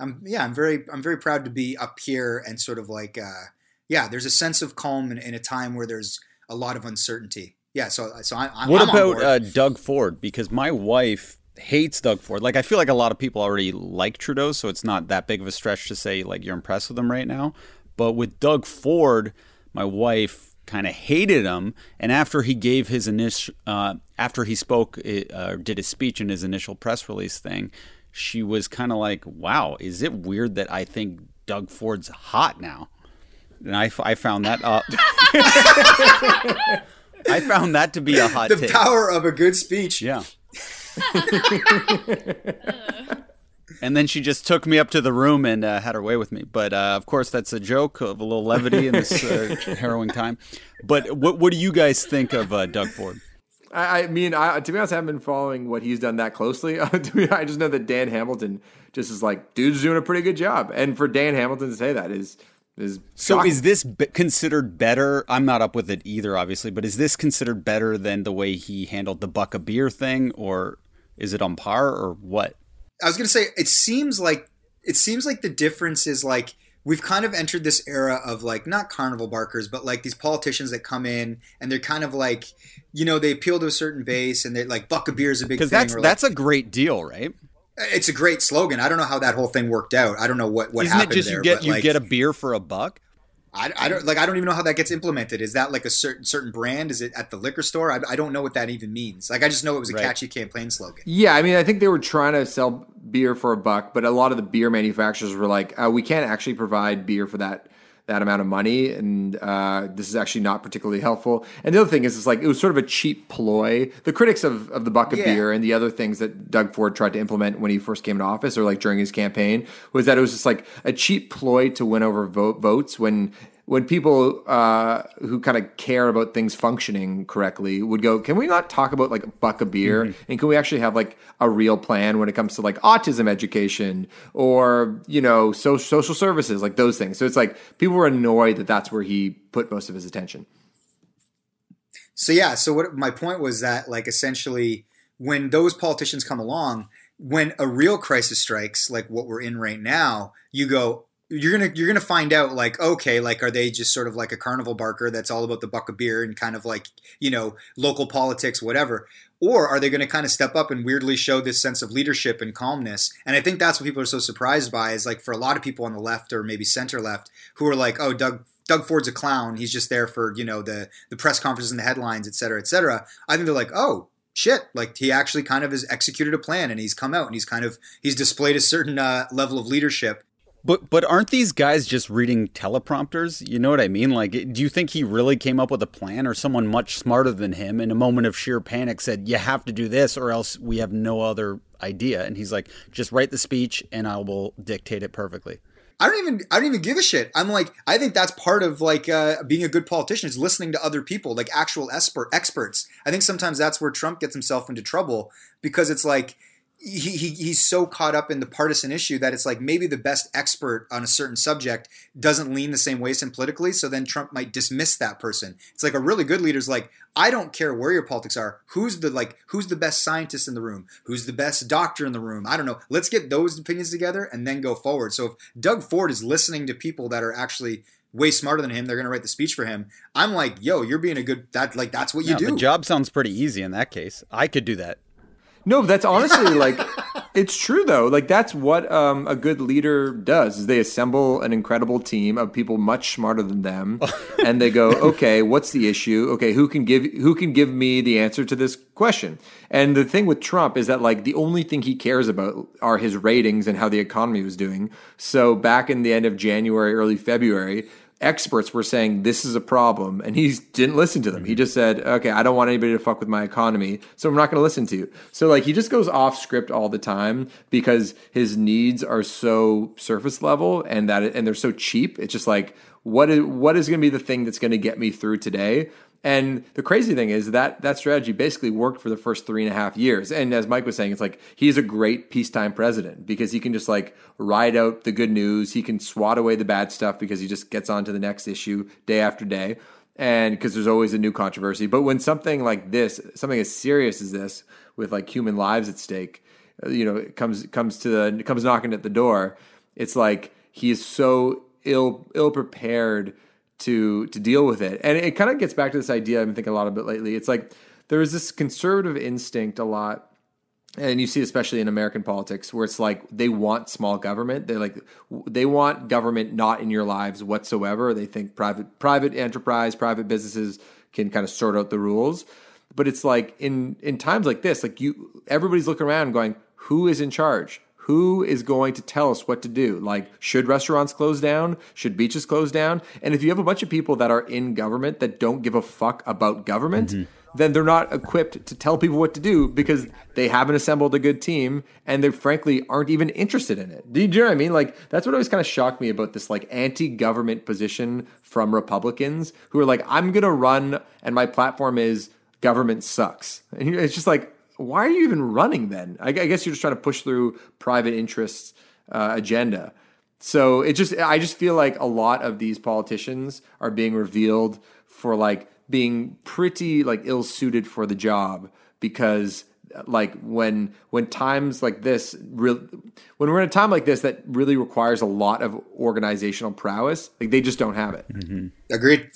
I'm yeah, I'm very I'm very proud to be up here and sort of like uh, yeah, there's a sense of calm in, in, a time where there's a lot of uncertainty. Yeah, so so I, I'm. What I'm about uh, Doug Ford? Because my wife hates Doug Ford. Like I feel like a lot of people already like Trudeau, so it's not that big of a stretch to say like you're impressed with him right now. But with Doug Ford, my wife kind of hated him, and after he gave his initial, uh, after he spoke, uh, did his speech in his initial press release thing, she was kind of like, wow, is it weird that I think Doug Ford's hot now? And I, I found that up. I found that to be a hot The take. power of a good speech. Yeah. and then she just took me up to the room and uh, had her way with me. But uh, of course, that's a joke of a little levity in this uh, harrowing time. But what what do you guys think of uh, Doug Ford? I, I mean, I, to be honest, I haven't been following what he's done that closely. I just know that Dan Hamilton just is like, dude's doing a pretty good job, and for Dan Hamilton to say that is is so. Shocking. Is this considered better? I'm not up with it either, obviously, but is this considered better than the way he handled the buck of beer thing, or is it on par, or what? I was gonna say it seems like it seems like the difference is like we've kind of entered this era of like not carnival barkers, but like these politicians that come in and they're kind of like, you know, they appeal to a certain base and they're like buck of beer is a big thing. Because that's like, that's a great deal, right? It's a great slogan. I don't know how that whole thing worked out. I don't know what what Isn't happened it just there, you get you like, get a beer for a buck? I, I don't like. I don't even know how that gets implemented. Is that like a certain certain brand? Is it at the liquor store? I, I don't know what that even means. Like, I just know it was a Right. catchy campaign slogan. Yeah, I mean, I think they were trying to sell beer for a buck, but a lot of the beer manufacturers were like, uh, "We can't actually provide beer for that that amount of money, and uh, this is actually not particularly helpful." And the other thing is, it's like it was sort of a cheap ploy. The critics of, of the buck of Yeah. beer and the other things that Doug Ford tried to implement when he first came into office, or like during his campaign, was that it was just like a cheap ploy to win over vote, votes when when people uh, who kind of care about things functioning correctly would go, can we not talk about like a buck a beer, and can we actually have like a real plan when it comes to like autism education or you know so, social services, like those things. So it's like people were annoyed that that's where he put most of his attention. So yeah, so what my point was that like essentially when those politicians come along, when a real crisis strikes, like what we're in right now, you go you're gonna you're gonna find out like okay like are they just sort of like a carnival barker that's all about the buck of beer and kind of like you know local politics whatever or are they going to kind of step up and weirdly show this sense of leadership and calmness and i think that's what people are so surprised by is like for a lot of people on the left or maybe center left who are like oh doug Doug Ford's a clown. He's just there for you know the the press conferences and the headlines, et cetera, et cetera. I think they're like, oh shit, like he actually kind of has executed a plan and he's come out and he's kind of he's displayed a certain uh, level of leadership. But but aren't these guys just reading teleprompters? You know what I mean? Like, do you think he really came up with a plan, or someone much smarter than him, in a moment of sheer panic, said, "You have to do this, or else we have no other idea"? And he's like, "Just write the speech, and I will dictate it perfectly." I don't even I don't even give a shit. I'm like I think that's part of like uh, being a good politician is listening to other people, like actual expert experts. I think sometimes that's where Trump gets himself into trouble because it's like he, he he's so caught up in the partisan issue that it's like maybe the best expert on a certain subject doesn't lean the same way as him politically. So then Trump might dismiss that person. It's like a really good leader's like I don't care where your politics are. Who's the like who's the best scientist in the room? Who's the best doctor in the room? I don't know. Let's get those opinions together and then go forward. So if Doug Ford is listening to people that are actually way smarter than him. They're going to write the speech for him. I'm like, yo, you're being a good that like that's what you do. the job sounds pretty easy in that case. I could do that. No, that's honestly like it's true though. Like that's what um, a good leader does is they assemble an incredible team of people much smarter than them and they go, "Okay, what's the issue? Okay, who can give who can give me the answer to this question?" And the thing with Trump is that like the only thing he cares about are his ratings and how the economy was doing. So back in the end of January, early February, experts were saying this is a problem and he didn't listen to them. He mm-hmm. just said okay i don't want anybody to fuck with my economy so i'm not going to listen to you. So like he just goes off script all the time because his needs are so surface level and that and they're so cheap. It's just like what is what is going to be the thing that's going to get me through today and the crazy thing is that that strategy basically worked for the first three and a half years. And as Mike was saying, it's like he's a great peacetime president because he can just like ride out the good news. He can swat away the bad stuff because he just gets on to the next issue day after day. And because there's always a new controversy. But when something like this, something as serious as this, with like human lives at stake, uh, you know, it comes comes to the comes knocking at the door, it's like he is so ill ill prepared to to deal with it. And it kind of gets back to this idea I've been thinking a lot about lately. It's like there is this conservative instinct a lot and you see especially in American politics where it's like they want small government. They like they want government not in your lives whatsoever. They think private private enterprise, private businesses can kind of sort out the rules. But it's like in in times like this, like you everybody's looking around going, who is in charge? Who is going to tell us what to do? Like, should restaurants close down? Should beaches close down? And if you have a bunch of people that are in government that don't give a fuck about government, mm-hmm. then they're not equipped to tell people what to do because they haven't assembled a good team and they frankly aren't even interested in it. Do you, do you know what I mean? Like, that's what always kind of shocked me about this like anti government position from Republicans who are like, I'm going to run and my platform is government sucks. And it's just like, why are you even running then? I, I guess you're just trying to push through private interests uh, agenda. So it just, I just feel like a lot of these politicians are being revealed for like being pretty like ill suited for the job because like when when times like this real when we're in a time like this that really requires a lot of organizational prowess like they just don't have it Agreed.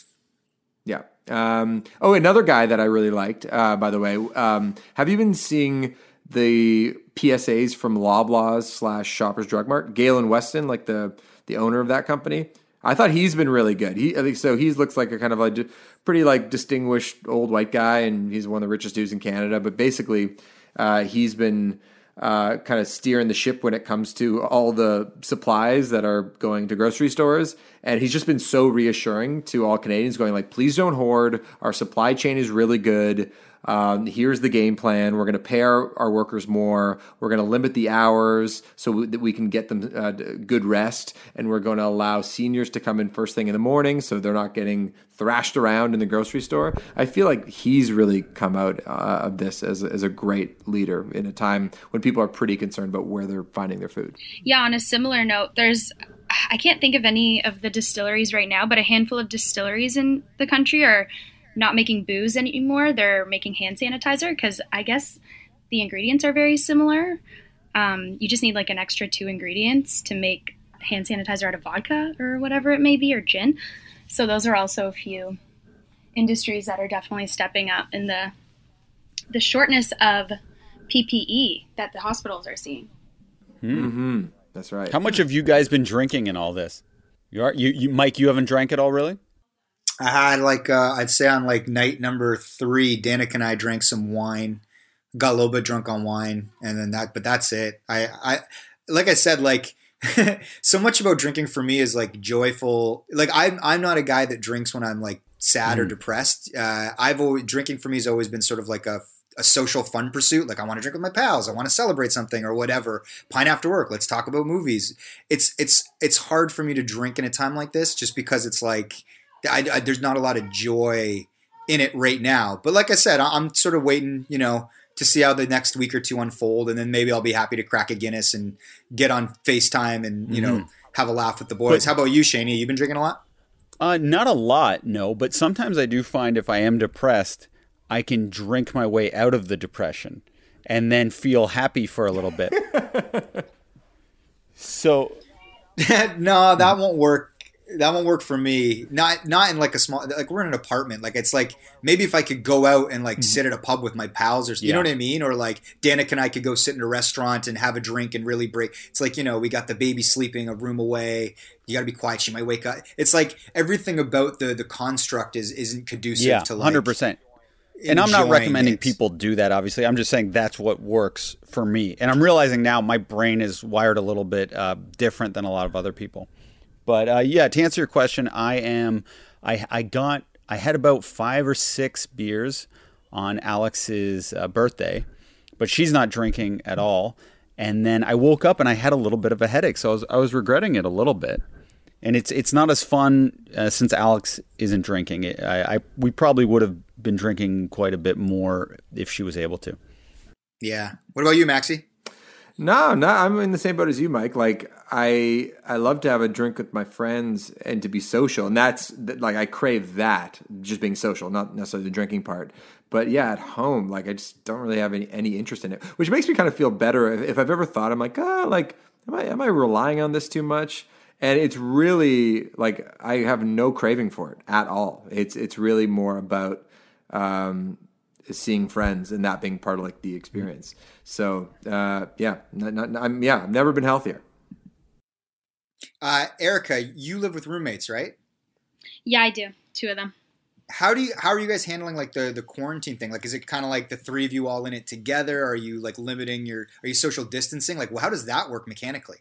Yeah. Um, oh, another guy that I really liked, uh, by the way. Um, have you been seeing the PSAs from Loblaws slash Shoppers Drug Mart? Galen Weston, like the the owner of that company. I thought he's been really good. He so. He looks like a kind of like pretty like distinguished old white guy, and he's one of the richest dudes in Canada. But basically, uh, he's been uh, kind of steering the ship when it comes to all the supplies that are going to grocery stores. And he's just been so reassuring to all Canadians, going like, "Please don't hoard. Our supply chain is really good. Um, here's the game plan. We're going to pay our, our workers more. We're going to limit the hours so we, that we can get them uh, good rest. And we're going to allow seniors to come in first thing in the morning so they're not getting thrashed around in the grocery store. I feel like he's really come out uh, of this as, as a great leader in a time when people are pretty concerned about where they're finding their food. Yeah, on a similar note, there's I can't think of any of the distilleries right now, but a handful of distilleries in the country are not making booze anymore. They're making hand sanitizer because I guess the ingredients are very similar. Um, you just need like an extra two ingredients to make hand sanitizer out of vodka or whatever it may be, or gin. So those are also a few industries that are definitely stepping up in the the shortness of PPE that the hospitals are seeing. That's right. How much have you guys been drinking in all this? You are you, you Mike, you haven't drank at all really? I had like uh, I'd say on like night number three, Danica and I drank some wine, got a little bit drunk on wine, and then that. But that's it. I I like I said like. so much about drinking for me is like joyful. Like I'm I'm not a guy that drinks when I'm like sad or depressed. Uh, I've always drinking for me has always been sort of like a a social fun pursuit. Like I want to drink with my pals. I want to celebrate something or whatever. Pine after work. Let's talk about movies. It's it's it's hard for me to drink in a time like this just because it's like I, I, there's not a lot of joy in it right now. But like I said, I'm sort of waiting, you know, to see how the next week or two unfold, and then maybe I'll be happy to crack a Guinness and get on Facetime and you know have a laugh with the boys. how about you, Shaney? You been drinking a lot? Uh, not a lot, no, but sometimes I do find if I am depressed, I can drink my way out of the depression and then feel happy for a little bit. so, no, that won't work. that won't work for me. Not not in like a small like we're in an apartment. Like it's like maybe if I could go out and like mm-hmm. sit at a pub with my pals or you know what I mean, or like Danica and I could go sit in a restaurant and have a drink and really break. It's like you know we got the baby sleeping a room away. You got to be quiet. She might wake up. It's like everything about the the construct is isn't conducive Yeah, to like hundred percent. And I'm not recommending it. people do that. Obviously, I'm just saying that's what works for me. And I'm realizing now my brain is wired a little bit uh, different than a lot of other people. But uh, yeah, to answer your question, I am. I I got. I had about five or six beers on Alex's uh, birthday, but she's not drinking at all. And then I woke up and I had a little bit of a headache, so I was I was regretting it a little bit. And it's it's not as fun uh, since Alex isn't drinking. It, I, I we probably would have been drinking quite a bit more if she was able to. Yeah. What about you, Maxie? No, no, I'm in the same boat as you, Mike. Like I, I love to have a drink with my friends and to be social, and that's like I crave that, just being social, not necessarily the drinking part. But yeah, at home, like I just don't really have any, any interest in it, which makes me kind of feel better. If, if I've ever thought, I'm like, ah, like am I am I relying on this too much? And it's really like I have no craving for it at all. It's it's really more about um, seeing friends and that being part of like the experience. So uh, yeah, not, not, I'm yeah, I've never been healthier. Uh, Erica, you live with roommates, right? Yeah, I do. Two of them. How do you how are you guys handling like the the quarantine thing? Like, is it kind of like the three of you all in it together? Are you like limiting your are you social distancing? Like, well, how does that work mechanically?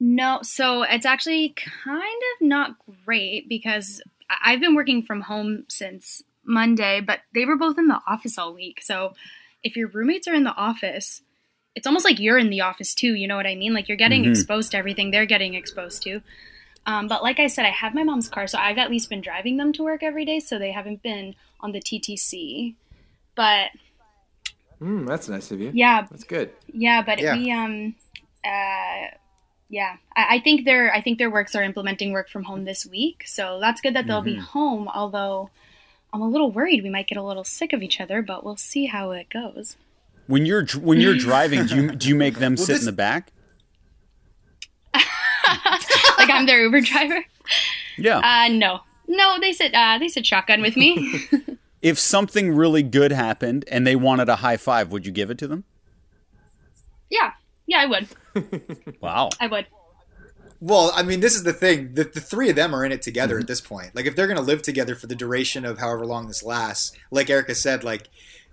No, so it's actually kind of not great because I- I've been working from home since Monday, but they were both in the office all week. So if your roommates are in the office, it's almost like you're in the office too. You know what I mean? Like you're getting Mhm. exposed to everything they're getting exposed to. Um, but like I said, I have my mom's car, so I've at least been driving them to work every day, so they haven't been on the TTC. But Mm, that's nice of you. yeah, That's good. yeah, but Yeah. we um uh yeah. I, I think their I think their works are implementing work from home this week. So that's good that they'll be home, although I'm a little worried we might get a little sick of each other, but we'll see how it goes. When you're when you're driving, do you do you make them Well, sit this- in the back? like I'm their Uber driver. Yeah. Uh no. No, they sit uh they sit shotgun with me. if something really good happened and they wanted a high five, would you give it to them? yeah. Yeah, I would. Wow. I would. Well, I mean, this is the thing. The, the three of them are in it together Mm-hmm. at this point. Like, if they're going to live together for the duration of however long this lasts, like Erica said, like,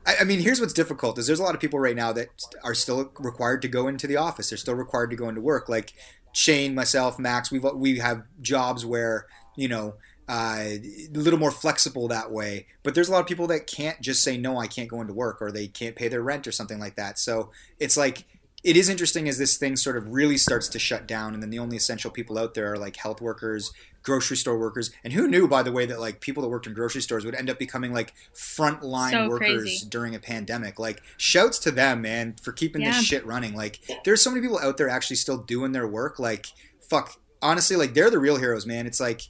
I, I mean, here's what's difficult: is there's a lot of people right now that are still required to go into the office. They're still required to go into work. Like Shane, myself, Max, we we have jobs where you know uh, a little more flexible that way. But there's a lot of people that can't just say no, I can't go into work, or they can't pay their rent or something like that. So it's like it is interesting as this thing sort of really starts to shut down, and then the only essential people out there are like health workers, grocery store workers, and who knew, by the way, that like people that worked in grocery stores would end up becoming like frontline So workers crazy. during a pandemic. Like, shouts to them, man, for keeping Yeah. this shit running. Like, there's so many people out there actually still doing their work. Like, fuck, honestly, like they're the real heroes, man. It's like.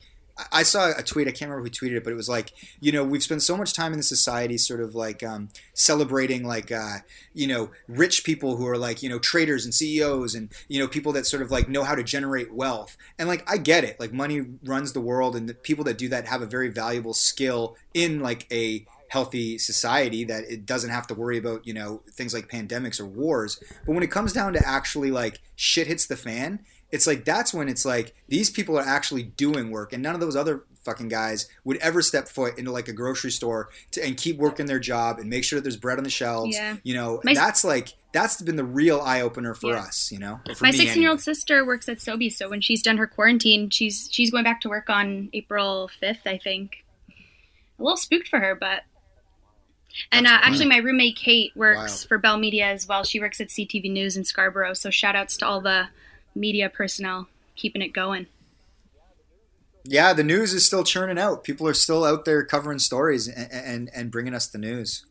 I- saw a tweet. I can't remember who tweeted it, but it was like, you know, we've spent so much time in the society, sort of like um, celebrating, like, uh, you know, rich people who are like, you know, traders and CEOs, and you know, people that sort of like know how to generate wealth. And like, I get it. Like, money runs the world, and the people that do that have a very valuable skill in like a healthy society that it doesn't have to worry about, you know, things like pandemics or wars. But when it comes down to actually like shit hits the fan, it's like that's when it's like these people are actually doing work and none of those other fucking guys would ever step foot into like a grocery store to, and keep working their job and make sure that there's bread on the shelves Yeah. you know My- that's like that's been the real eye-opener for Yeah. us you know For My 16 year old sister works at Sobeys, so when she's done her quarantine, she's she's going back to work on April 5th, I think. A little spooked for her, but. And uh, actually, my roommate Kate works Wild. for Bell Media as well. She works at CTV News in Scarborough, so shout outs to all the media personnel keeping it going. yeah the news is still churning out people are still out there covering stories and and, and bringing us the news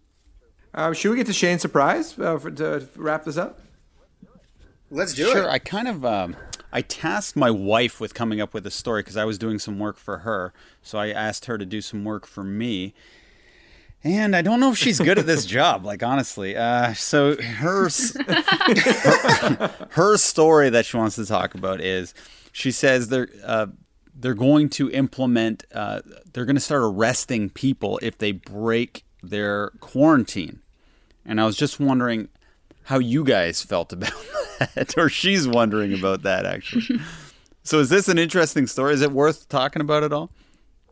Uh, should we get to Shane's surprise uh, for, to wrap this up? let's do Sure. it Sure. I kind of um, I tasked my wife with coming up with a story because I was doing some work for her, so I asked her to do some work for me. And I don't know if she's good at this job, like honestly. Uh, so her, her her story that she wants to talk about is she says there uh, they're going to implement. Uh, they're going to start arresting people if they break their quarantine. And I was just wondering how you guys felt about that, or she's wondering about that actually. so, is this an interesting story? Is it worth talking about at all?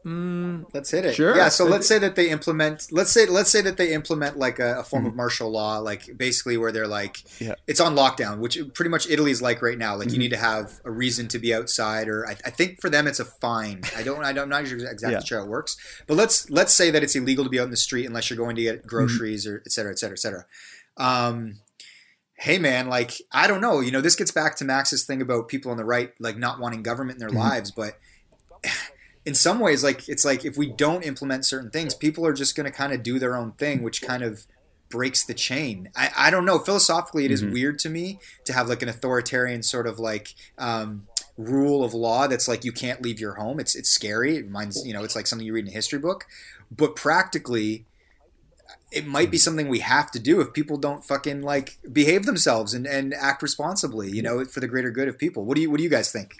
Mm, let's hit it. Sure. Yeah. So let's say that they implement. Let's say let's say that they implement like a, a form mm-hmm. of martial law, like basically where they're like, yeah. it's on lockdown, which pretty much Italy's like right now. Like mm-hmm. you need to have a reason to be outside, or I, I, think for them it's a fine. I don't. I don't. I'm not exactly yeah. sure how it works. But let's let's say that it's illegal to be out in the street unless you're going to get groceries mm-hmm. or et cetera, et cetera, et cetera. Um, hey man, like I don't know. You know, this gets back to Max's thing about people on the right like not wanting government in their mm-hmm. lives, but in some ways, like it's like if we don't implement certain things, people are just going to kind of do their own thing, which kind of breaks the chain. I, I don't know. Philosophically, it is mm-hmm. weird to me to have like an authoritarian sort of like um, rule of law that's like you can't leave your home. It's it's scary. It reminds you know it's like something you read in a history book, but practically. It might be something we have to do if people don't fucking like behave themselves and, and act responsibly, you know, for the greater good of people. What do you What do you guys think?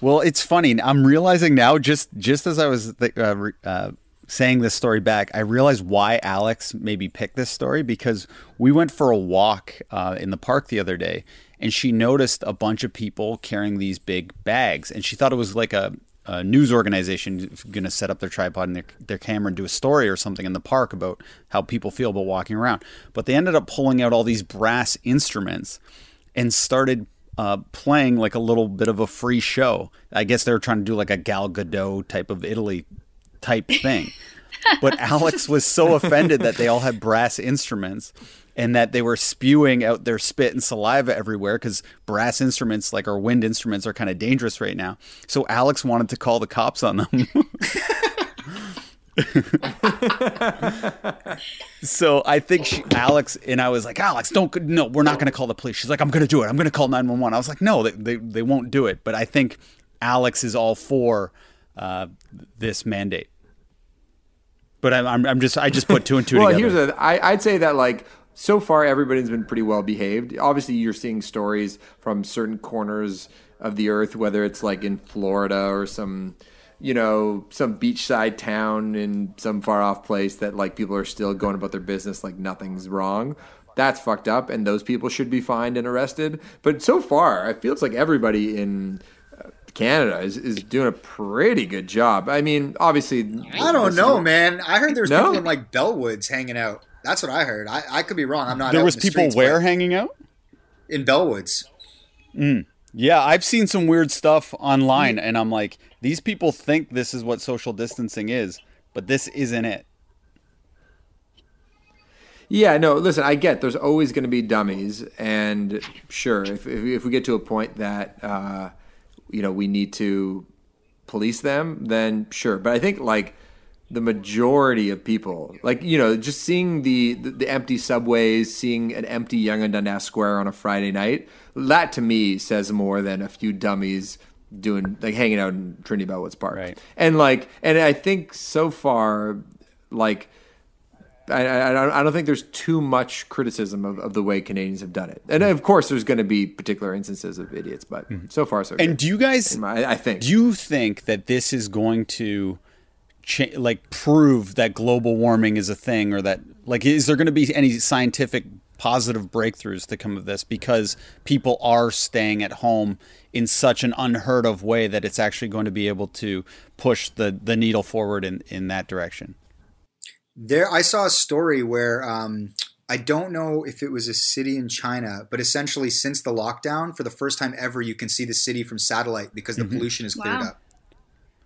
Well, it's funny. I'm realizing now, just just as I was th- uh, uh, saying this story back, I realized why Alex maybe picked this story because we went for a walk uh, in the park the other day, and she noticed a bunch of people carrying these big bags, and she thought it was like a, a news organization going to set up their tripod and their, their camera and do a story or something in the park about how people feel about walking around. But they ended up pulling out all these brass instruments and started uh, playing like a little bit of a free show. I guess they were trying to do like a Gal Gadot type of Italy type thing. but Alex was so offended that they all had brass instruments and that they were spewing out their spit and saliva everywhere because brass instruments, like our wind instruments, are kind of dangerous right now. So Alex wanted to call the cops on them. so I think she, Alex and I was like, Alex, don't no, we're not going to call the police. She's like, I'm going to do it. I'm going to call 911. I was like, no, they, they, they won't do it. But I think Alex is all for uh, this mandate. But I'm, I'm just I just put two and two well, together. here's a, I, I'd say that like so far everybody's been pretty well behaved. Obviously, you're seeing stories from certain corners of the earth, whether it's like in Florida or some you know, some beachside town in some far off place that like people are still going about their business like nothing's wrong. That's fucked up, and those people should be fined and arrested. But so far, it feels like everybody in uh, Canada is, is doing a pretty good job. I mean, obviously, I don't know, man. I heard there's no? people in like Bellwoods hanging out. That's what I heard. I, I could be wrong. I'm not. There was the people streets, where hanging out in Bellwoods. Mm. Yeah, I've seen some weird stuff online, and I'm like, these people think this is what social distancing is, but this isn't it. Yeah, no, listen, I get there's always going to be dummies, and sure, if, if, if we get to a point that uh, you know we need to police them, then sure. But I think like the majority of people, like you know, just seeing the, the, the empty subways, seeing an empty Yonge and Dundas Square on a Friday night, that to me says more than a few dummies doing like hanging out in Trinity Bellwoods Park. Right. And like, and I think so far, like. I, I, I don't think there's too much criticism of, of the way Canadians have done it, and of course there's going to be particular instances of idiots, but mm-hmm. so far so. And good. do you guys? I think. Do you think that this is going to cha- like prove that global warming is a thing or that like is there going to be any scientific positive breakthroughs to come of this because people are staying at home in such an unheard of way that it's actually going to be able to push the the needle forward in in that direction there i saw a story where um I don't know if it was a city in China, but essentially, since the lockdown, for the first time ever, you can see the city from satellite because the mm-hmm. pollution is cleared wow. up.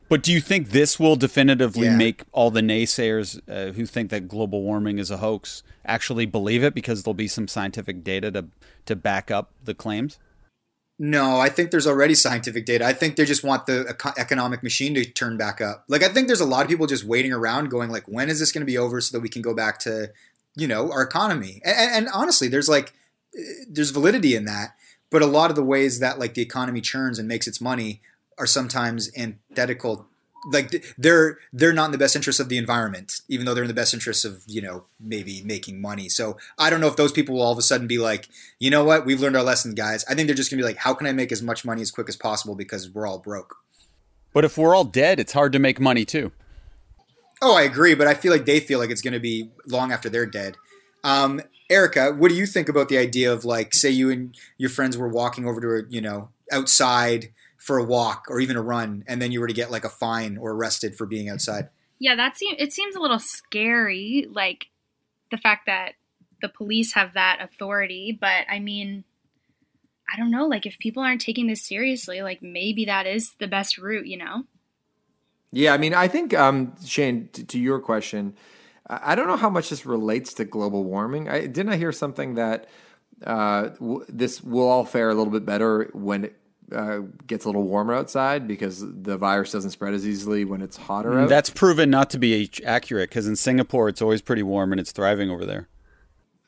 But do you think this will definitively yeah. make all the naysayers uh, who think that global warming is a hoax actually believe it because there'll be some scientific data to to back up the claims? No, I think there's already scientific data. I think they just want the economic machine to turn back up. Like I think there's a lot of people just waiting around going like when is this going to be over so that we can go back to, you know, our economy. And, and honestly, there's like there's validity in that, but a lot of the ways that like the economy churns and makes its money are sometimes antithetical. Like they're they're not in the best interest of the environment even though they're in the best interest of you know maybe making money. So i don't know if those people will all of a sudden be like you know what? We've learned our lesson guys. I think they're just gonna be like how can i make as much money as quick as possible because we're all broke? But if we're all dead, it's hard to make money too. Oh, I agree, but I feel like they feel like it's going to be long after they're dead. Um, Erica, what do you think about the idea of like, say you and your friends were walking over to a, you know, outside for a walk or even a run, and then you were to get like a fine or arrested for being outside? Yeah, that seems it seems a little scary, like the fact that the police have that authority. But I mean, I don't know. Like, if people aren't taking this seriously, like maybe that is the best route, you know? Yeah, I mean, I think um, Shane, to, to your question, I don't know how much this relates to global warming. I didn't I hear something that uh, w- this will all fare a little bit better when it uh, gets a little warmer outside because the virus doesn't spread as easily when it's hotter out. That's proven not to be accurate because in Singapore it's always pretty warm and it's thriving over there.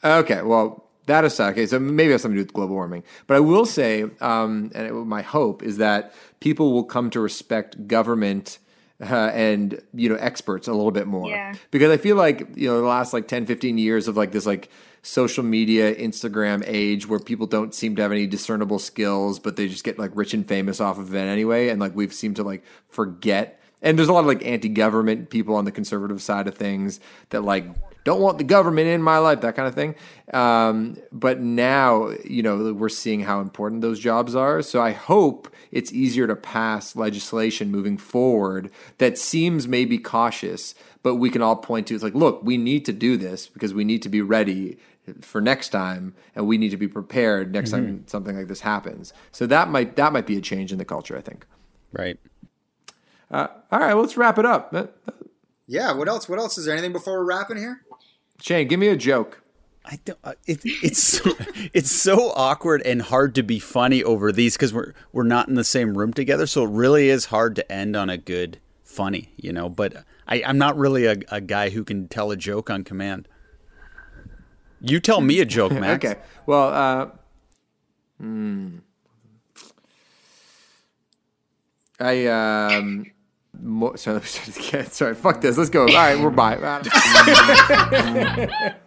Okay, well, that aside, okay, so maybe it has something to do with global warming. But I will say, um, and it, my hope is that people will come to respect government uh, and you know experts a little bit more Yeah. because I feel like you know the last like 10, 15 years of like this like social media Instagram age where people don't seem to have any discernible skills, but they just get like rich and famous off of it anyway, and like we've seemed to like forget. And there's a lot of like anti-government people on the conservative side of things that like don't want the government in my life, that kind of thing. Um, but now, you know, we're seeing how important those jobs are. So I hope it's easier to pass legislation moving forward that seems maybe cautious, but we can all point to it's like, look, we need to do this because we need to be ready for next time and we need to be prepared next time something like this happens. So that might that might be a change in the culture, I think. Right. Uh, all right, well, let's wrap it up. Yeah. What else? What else? Is there anything before we're wrapping here? Shane, give me a joke. I don't, uh, it, it's so, it's so awkward and hard to be funny over these because we're we're not in the same room together. So it really is hard to end on a good funny, you know. But I, I'm not really a, a guy who can tell a joke on command. You tell me a joke, Max. Okay. Well, uh, hmm. I um. Mo- sorry, let me start. Sorry, fuck this. Let's go. All right, we're bye.